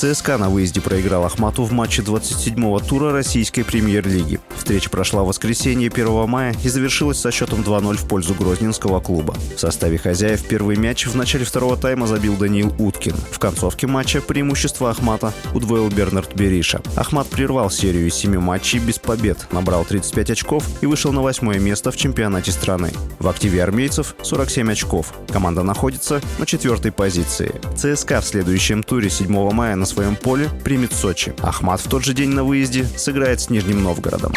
ЦСКА на выезде проиграл Ахмату в матче 27-го тура российской премьер-лиги. Встреча прошла в воскресенье 1 мая и завершилась со счетом 2-0 в пользу Грозненского клуба. В составе хозяев первый мяч в начале второго тайма забил Даниил Уткин. В концовке матча преимущество Ахмата удвоил Бернард Бериша. Ахмат прервал серию из семи матчей без побед, набрал 35 очков и вышел на восьмое место в чемпионате страны. В активе армейцев 47 очков. Команда находится на четвертой позиции. ЦСКА в следующем туре 7 мая на своем поле примет Сочи. Ахмат в тот же день на выезде сыграет с Нижним Новгородом.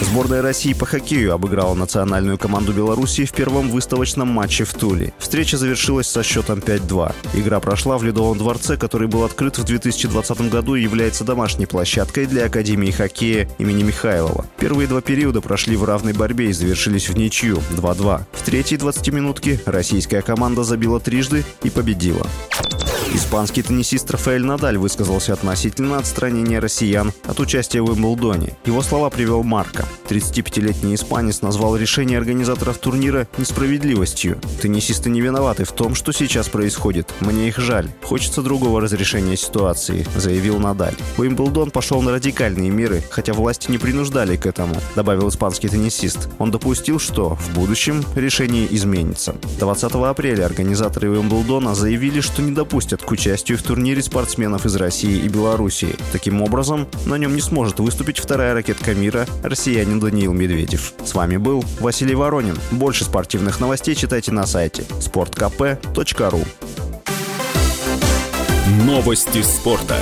Сборная России по хоккею обыграла национальную команду Беларуси в первом выставочном матче в Туле. Встреча завершилась со счетом 5-2. Игра прошла в Ледовом дворце, который был открыт в 2020 году и является домашней площадкой для Академии хоккея имени Михайлова. Первые два периода прошли в равной борьбе и завершились в ничью 2-2. В третьей 20-минутке российская команда забила трижды и победила. Испанский теннисист Рафаэль Надаль высказался относительно отстранения россиян от участия в Уимблдоне. Его слова привел Марко. 35-летний испанец назвал решение организаторов турнира несправедливостью. Теннисисты не виноваты в том, что сейчас происходит. Мне их жаль. Хочется другого разрешения ситуации, заявил Надаль. Уимблдон пошел на радикальные меры, хотя власти не принуждали к этому, добавил испанский теннисист. Он допустил, что в будущем решение изменится. 20 апреля организаторы Уимблдона заявили, что не допустят к участию в турнире спортсменов из России и Белоруссии. Таким образом, на нем не сможет выступить вторая ракетка мира, россиянин Даниил Медведев. С вами был Василий Воронин. Больше спортивных новостей читайте на сайте sportkp.ru Новости спорта.